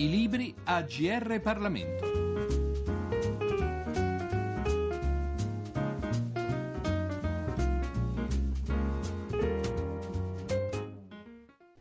I libri a GR Parlamento.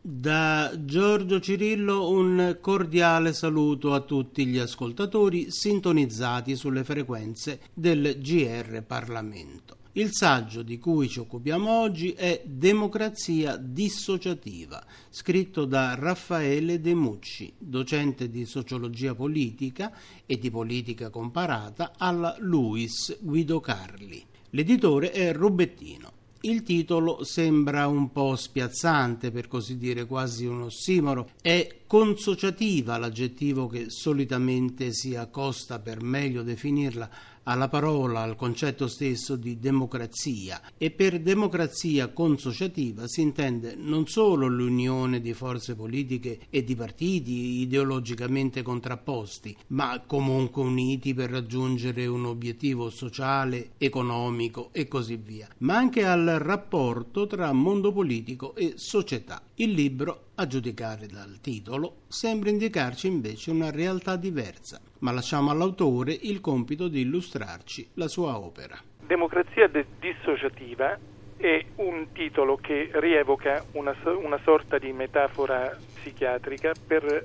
Da Giorgio Cirillo un cordiale saluto a tutti gli ascoltatori sintonizzati sulle frequenze del GR Parlamento. Il saggio di cui ci occupiamo oggi è Democrazia dissociativa, scritto da Raffaele De Mucci, docente di sociologia politica e di politica comparata alla LUIS Guido Carli. L'editore è Rubettino. Il titolo sembra un po' spiazzante, per così dire, quasi un ossimoro. È consociativa l'aggettivo che solitamente si accosta per meglio definirla alla parola, al concetto stesso di democrazia e per democrazia consociativa si intende non solo l'unione di forze politiche e di partiti ideologicamente contrapposti, ma comunque uniti per raggiungere un obiettivo sociale, economico e così via, ma anche al rapporto tra mondo politico e società. Il libro a giudicare dal titolo, sembra indicarci invece una realtà diversa, ma lasciamo all'autore il compito di illustrarci la sua opera. Democrazia de- dissociativa è un titolo che rievoca una, una sorta di metafora psichiatrica per,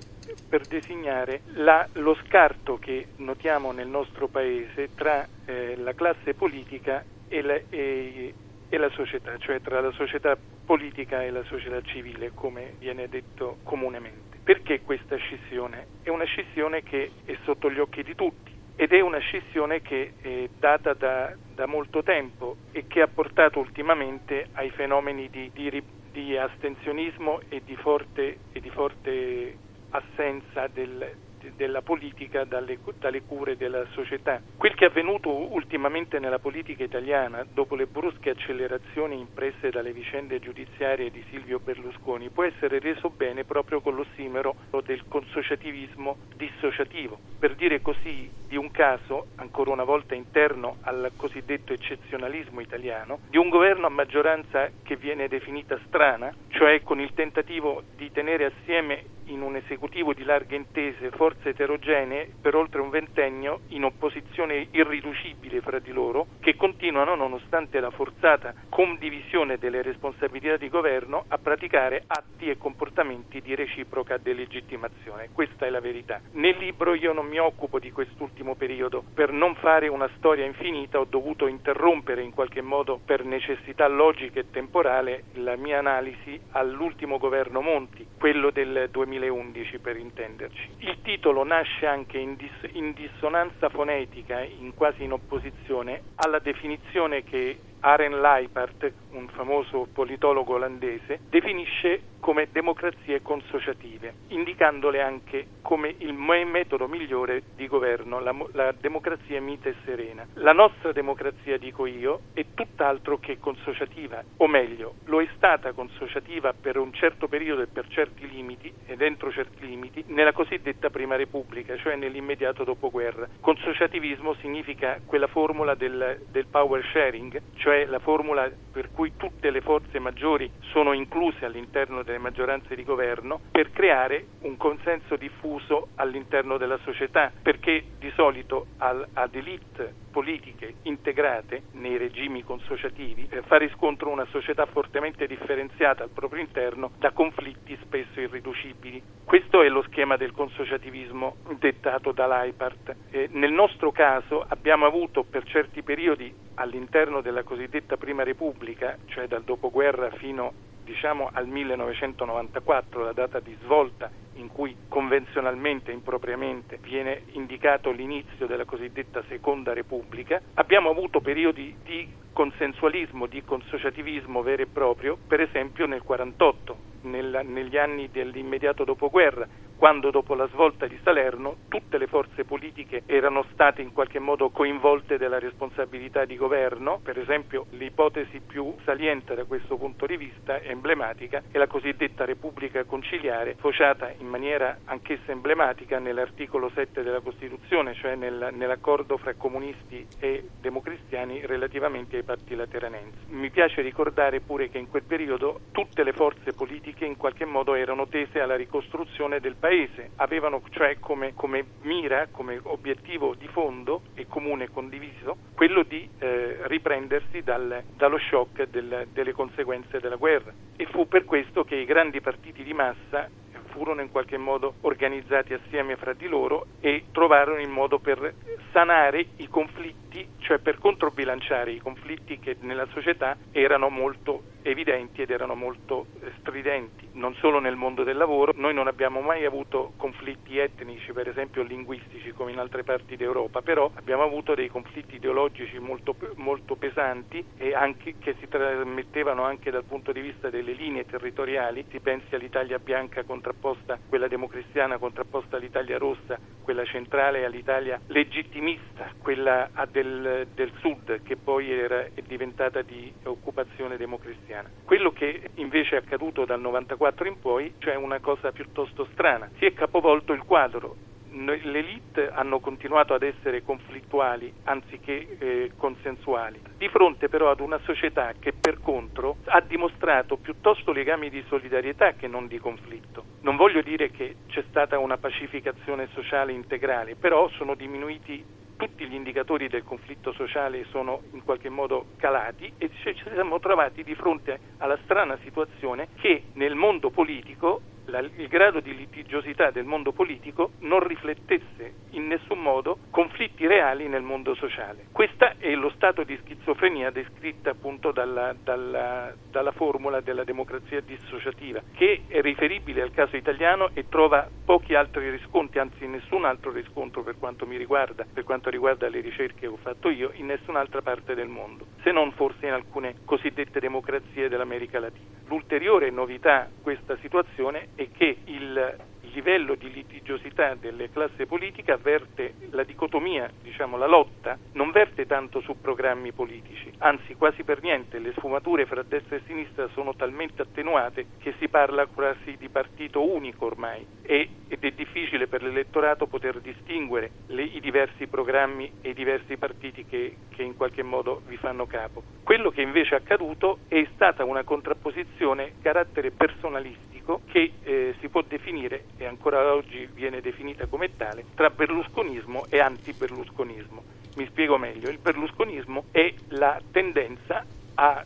per designare la, lo scarto che notiamo nel nostro paese tra eh, la classe politica e, la, e, e la società, cioè tra la società politica e la società civile, come viene detto comunemente. Perché questa scissione? È una scissione che è sotto gli occhi di tutti ed è una scissione che è data da, da molto tempo e che ha portato ultimamente ai fenomeni di, di, di astensionismo e di forte, e di forte assenza del, della politica dalle, dalle, cure della società. Quel che è avvenuto ultimamente nella politica italiana, dopo le brusche accelerazioni impresse dalle vicende giudiziarie di Silvio Berlusconi, può essere reso bene proprio con l'ossimero del consociativismo dissociativo. Per dire così di un caso, ancora una volta interno al cosiddetto eccezionalismo italiano, di un governo a maggioranza che viene definita strana, cioè con il tentativo di tenere assieme in un esecutivo di larghe intese forze eterogenee per oltre un ventennio in opposizione irriducibile fra di loro, che continuano, nonostante la forzata condivisione delle responsabilità di governo, a praticare atti e comportamenti di reciproca delegittimazione. Questa è la verità. Nel libro io non mi occupo di quest'ultimo periodo. Per non fare una storia infinita ho dovuto interrompere in qualche modo per necessità logica e temporale la mia analisi all'ultimo governo Monti, quello del 2000 2011 per intenderci. Il titolo nasce anche in, dis- in dissonanza fonetica, in quasi in opposizione, alla definizione che Aren Leipart, un famoso politologo olandese, definisce come democrazie consociative, indicandole anche come il metodo migliore di governo, la, la democrazia mite e serena. La nostra democrazia, dico io, è tutt'altro che consociativa, o meglio, lo è stata consociativa per un certo periodo e per certi limiti, ed entro certi limiti, nella cosiddetta Prima Repubblica, cioè nell'immediato dopoguerra. Consociativismo significa quella formula del, del power sharing, cioè la formula per cui tutte le forze maggiori sono incluse all'interno delle maggioranze di governo per creare un consenso diffuso all'interno della società, perché di solito al, ad elite politiche integrate nei regimi consociativi eh, fa riscontro una società fortemente differenziata al proprio interno da conflitti spesso irriducibili. Questo è lo schema del consociativismo dettato da Leipart. Eh, nel nostro caso abbiamo avuto per certi periodi all'interno della cosiddetta Prima Repubblica, cioè dal dopoguerra fino diciamo al 1994, la data di svolta in cui convenzionalmente e impropriamente viene indicato l'inizio della cosiddetta Seconda Repubblica, abbiamo avuto periodi di consensualismo, di consociativismo vero e proprio, per esempio nel 1948, nel, negli anni dell'immediato dopoguerra, quando dopo la svolta di Salerno tutte le forze politiche erano state in qualche modo coinvolte della responsabilità di governo, per esempio l'ipotesi più saliente da questo punto di vista, emblematica, è la cosiddetta Repubblica Conciliare, fociata in maniera anch'essa emblematica nell'articolo 7 della Costituzione, cioè nel, nell'accordo fra comunisti e democristiani relativamente ai patti lateranensi. Mi piace ricordare pure che in quel periodo tutte le forze politiche in qualche modo erano tese alla ricostruzione del paese paese, avevano cioè come, come mira, come obiettivo di fondo e comune condiviso quello di eh, riprendersi dal, dallo shock del, delle conseguenze della guerra. E fu per questo che i grandi partiti di massa furono in qualche modo organizzati assieme fra di loro e trovarono il modo per sanare i conflitti, cioè per controbilanciare i conflitti che nella società erano molto evidenti ed erano molto eh, stridenti, non solo nel mondo del lavoro, noi non abbiamo mai avuto conflitti etnici, per esempio linguistici come in altre parti d'Europa, però abbiamo avuto dei conflitti ideologici molto, molto pesanti e anche, che si trasmettevano anche dal punto di vista delle linee territoriali, si pensi all'Italia bianca contrapposta, quella democristiana contrapposta all'Italia rossa, quella centrale all'Italia legittimista, quella del, del sud che poi era, è diventata di occupazione democristiana italiana. Quello che invece è accaduto dal 94 in poi, cioè una cosa piuttosto strana, si è capovolto il quadro. Le elite hanno continuato ad essere conflittuali anziché eh, consensuali, di fronte però ad una società che per contro ha dimostrato piuttosto legami di solidarietà che non di conflitto. Non voglio dire che c'è stata una pacificazione sociale integrale, però sono diminuiti tutti gli indicatori del conflitto sociale sono in qualche modo calati e ci siamo trovati di fronte alla strana situazione che nel mondo politico la, il grado di litigiosità del mondo politico non riflettesse in nessun modo conflitti reali nel mondo sociale. Questo è lo stato di schizofrenia descritta appunto dalla, dalla, dalla formula della democrazia dissociativa, che è riferibile al caso italiano e trova pochi altri riscontri, anzi nessun altro riscontro per quanto mi riguarda, per quanto riguarda le ricerche che ho fatto io, in nessun'altra parte del mondo, se non forse in alcune cosiddette democrazie dell'America Latina. L'ulteriore novità di questa situazione è che il livello di litigiosità delle classi politiche avverte la dicotomia, diciamo la lotta, non verte tanto su programmi politici, anzi quasi per niente le sfumature fra destra e sinistra sono talmente attenuate che si parla quasi di partito unico ormai e, ed è difficile per l'elettorato poter distinguere le, i diversi programmi e i diversi partiti che, che in qualche modo vi fanno capo. Quello che invece è accaduto è stata una contrapposizione carattere personalistico che eh, si può definire e ancora oggi viene definita come tale tra berlusconismo e anti-berlusconismo. Mi spiego meglio, il berlusconismo è la tendenza a,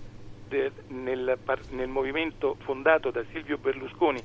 de, nel, nel movimento fondato da Silvio Berlusconi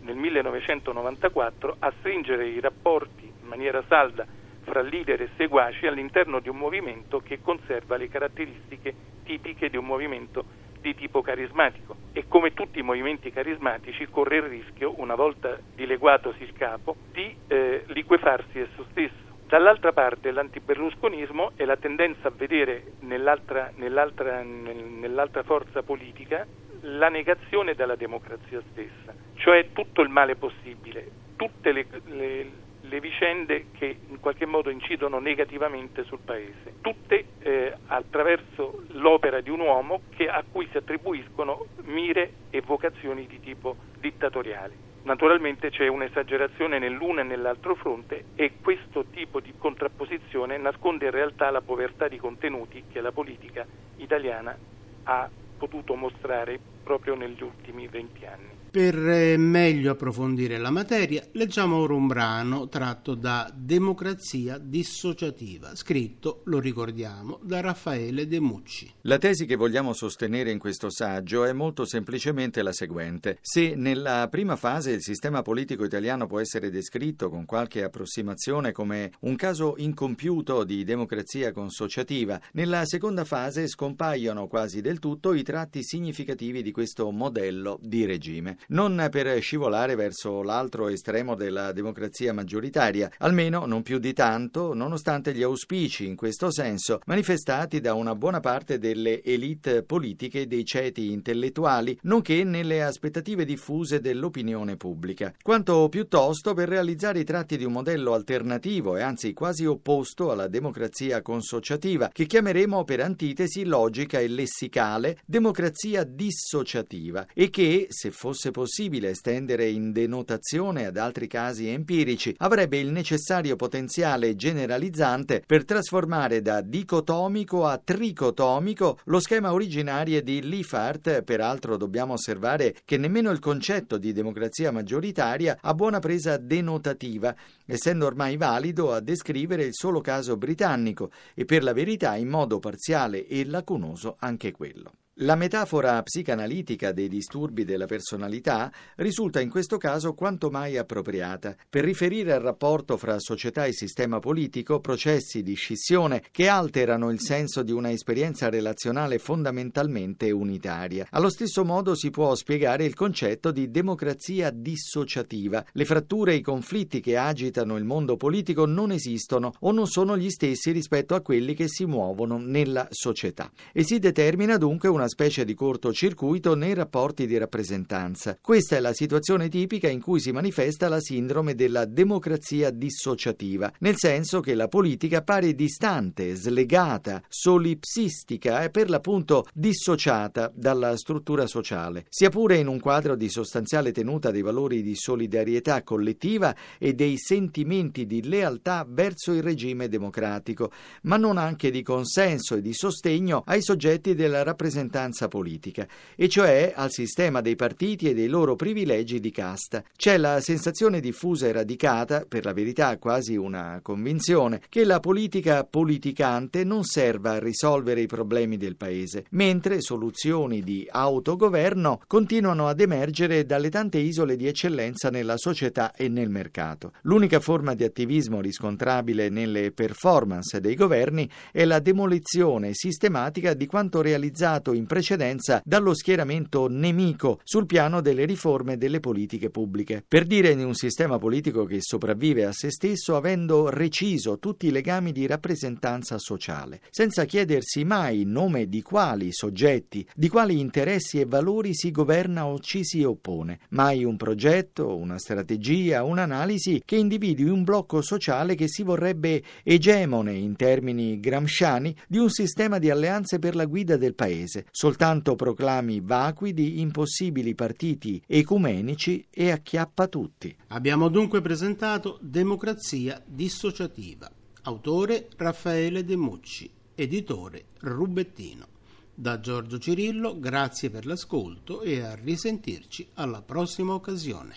nel 1994 a stringere i rapporti in maniera salda fra leader e seguaci all'interno di un movimento che conserva le caratteristiche tipiche di un movimento di tipo carismatico e come tutti i movimenti carismatici corre il rischio, una volta dileguatosi il capo, di eh, liquefarsi esso stesso. Dall'altra parte l'antiberlusconismo è la tendenza a vedere nell'altra, nell'altra, nell'altra forza politica la negazione della democrazia stessa, cioè tutto il male possibile, tutte le, le le vicende che in qualche modo incidono negativamente sul Paese, tutte eh, attraverso l'opera di un uomo che, a cui si attribuiscono mire e vocazioni di tipo dittatoriale. Naturalmente c'è un'esagerazione nell'uno e nell'altro fronte e questo tipo di contrapposizione nasconde in realtà la povertà di contenuti che la politica italiana ha potuto mostrare proprio negli ultimi venti anni. Per eh, meglio approfondire la materia, leggiamo ora un brano tratto da Democrazia dissociativa, scritto, lo ricordiamo, da Raffaele De Mucci. La tesi che vogliamo sostenere in questo saggio è molto semplicemente la seguente. Se nella prima fase il sistema politico italiano può essere descritto con qualche approssimazione come un caso incompiuto di democrazia consociativa, nella seconda fase scompaiono quasi del tutto i tratti significativi di questo modello di regime non per scivolare verso l'altro estremo della democrazia maggioritaria, almeno non più di tanto, nonostante gli auspici in questo senso manifestati da una buona parte delle elite politiche dei ceti intellettuali, nonché nelle aspettative diffuse dell'opinione pubblica, quanto piuttosto per realizzare i tratti di un modello alternativo e anzi quasi opposto alla democrazia consociativa, che chiameremo per antitesi logica e lessicale democrazia dissociativa e che, se fosse fosse possibile estendere in denotazione ad altri casi empirici, avrebbe il necessario potenziale generalizzante per trasformare da dicotomico a tricotomico lo schema originario di Liefert. Peraltro dobbiamo osservare che nemmeno il concetto di democrazia maggioritaria ha buona presa denotativa, essendo ormai valido a descrivere il solo caso britannico e per la verità in modo parziale e lacunoso anche quello. La metafora psicanalitica dei disturbi della personalità risulta in questo caso quanto mai appropriata per riferire al rapporto fra società e sistema politico processi di scissione che alterano il senso di una esperienza relazionale fondamentalmente unitaria. Allo stesso modo si può spiegare il concetto di democrazia dissociativa. Le fratture e i conflitti che agitano il mondo politico non esistono o non sono gli stessi rispetto a quelli che si muovono nella società e si determina dunque una una specie di cortocircuito nei rapporti di rappresentanza. Questa è la situazione tipica in cui si manifesta la sindrome della democrazia dissociativa, nel senso che la politica pare distante, slegata, solipsistica e per l'appunto dissociata dalla struttura sociale, sia pure in un quadro di sostanziale tenuta dei valori di solidarietà collettiva e dei sentimenti di lealtà verso il regime democratico, ma non anche di consenso e di sostegno ai soggetti della rappresentanza rappresentanza politica, e cioè al sistema dei partiti e dei loro privilegi di casta. C'è la sensazione diffusa e radicata, per la verità quasi una convinzione, che la politica politicante non serva a risolvere i problemi del paese, mentre soluzioni di autogoverno continuano ad emergere dalle tante isole di eccellenza nella società e nel mercato. L'unica forma di attivismo riscontrabile nelle performance dei governi è la demolizione sistematica di quanto realizzato in precedenza dallo schieramento nemico sul piano delle riforme delle politiche pubbliche. Per dire di un sistema politico che sopravvive a se stesso avendo reciso tutti i legami di rappresentanza sociale, senza chiedersi mai in nome di quali soggetti, di quali interessi e valori si governa o ci si oppone, mai un progetto, una strategia, un'analisi che individui un blocco sociale che si vorrebbe egemone in termini gramsciani di un sistema di alleanze per la guida del paese, soltanto proclami vacui di impossibili partiti ecumenici e acchiappa tutti. Abbiamo dunque presentato Democrazia dissociativa. Autore Raffaele De Mucci, editore Rubettino. Da Giorgio Cirillo, grazie per l'ascolto e a risentirci alla prossima occasione.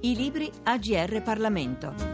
I libri AGR Parlamento.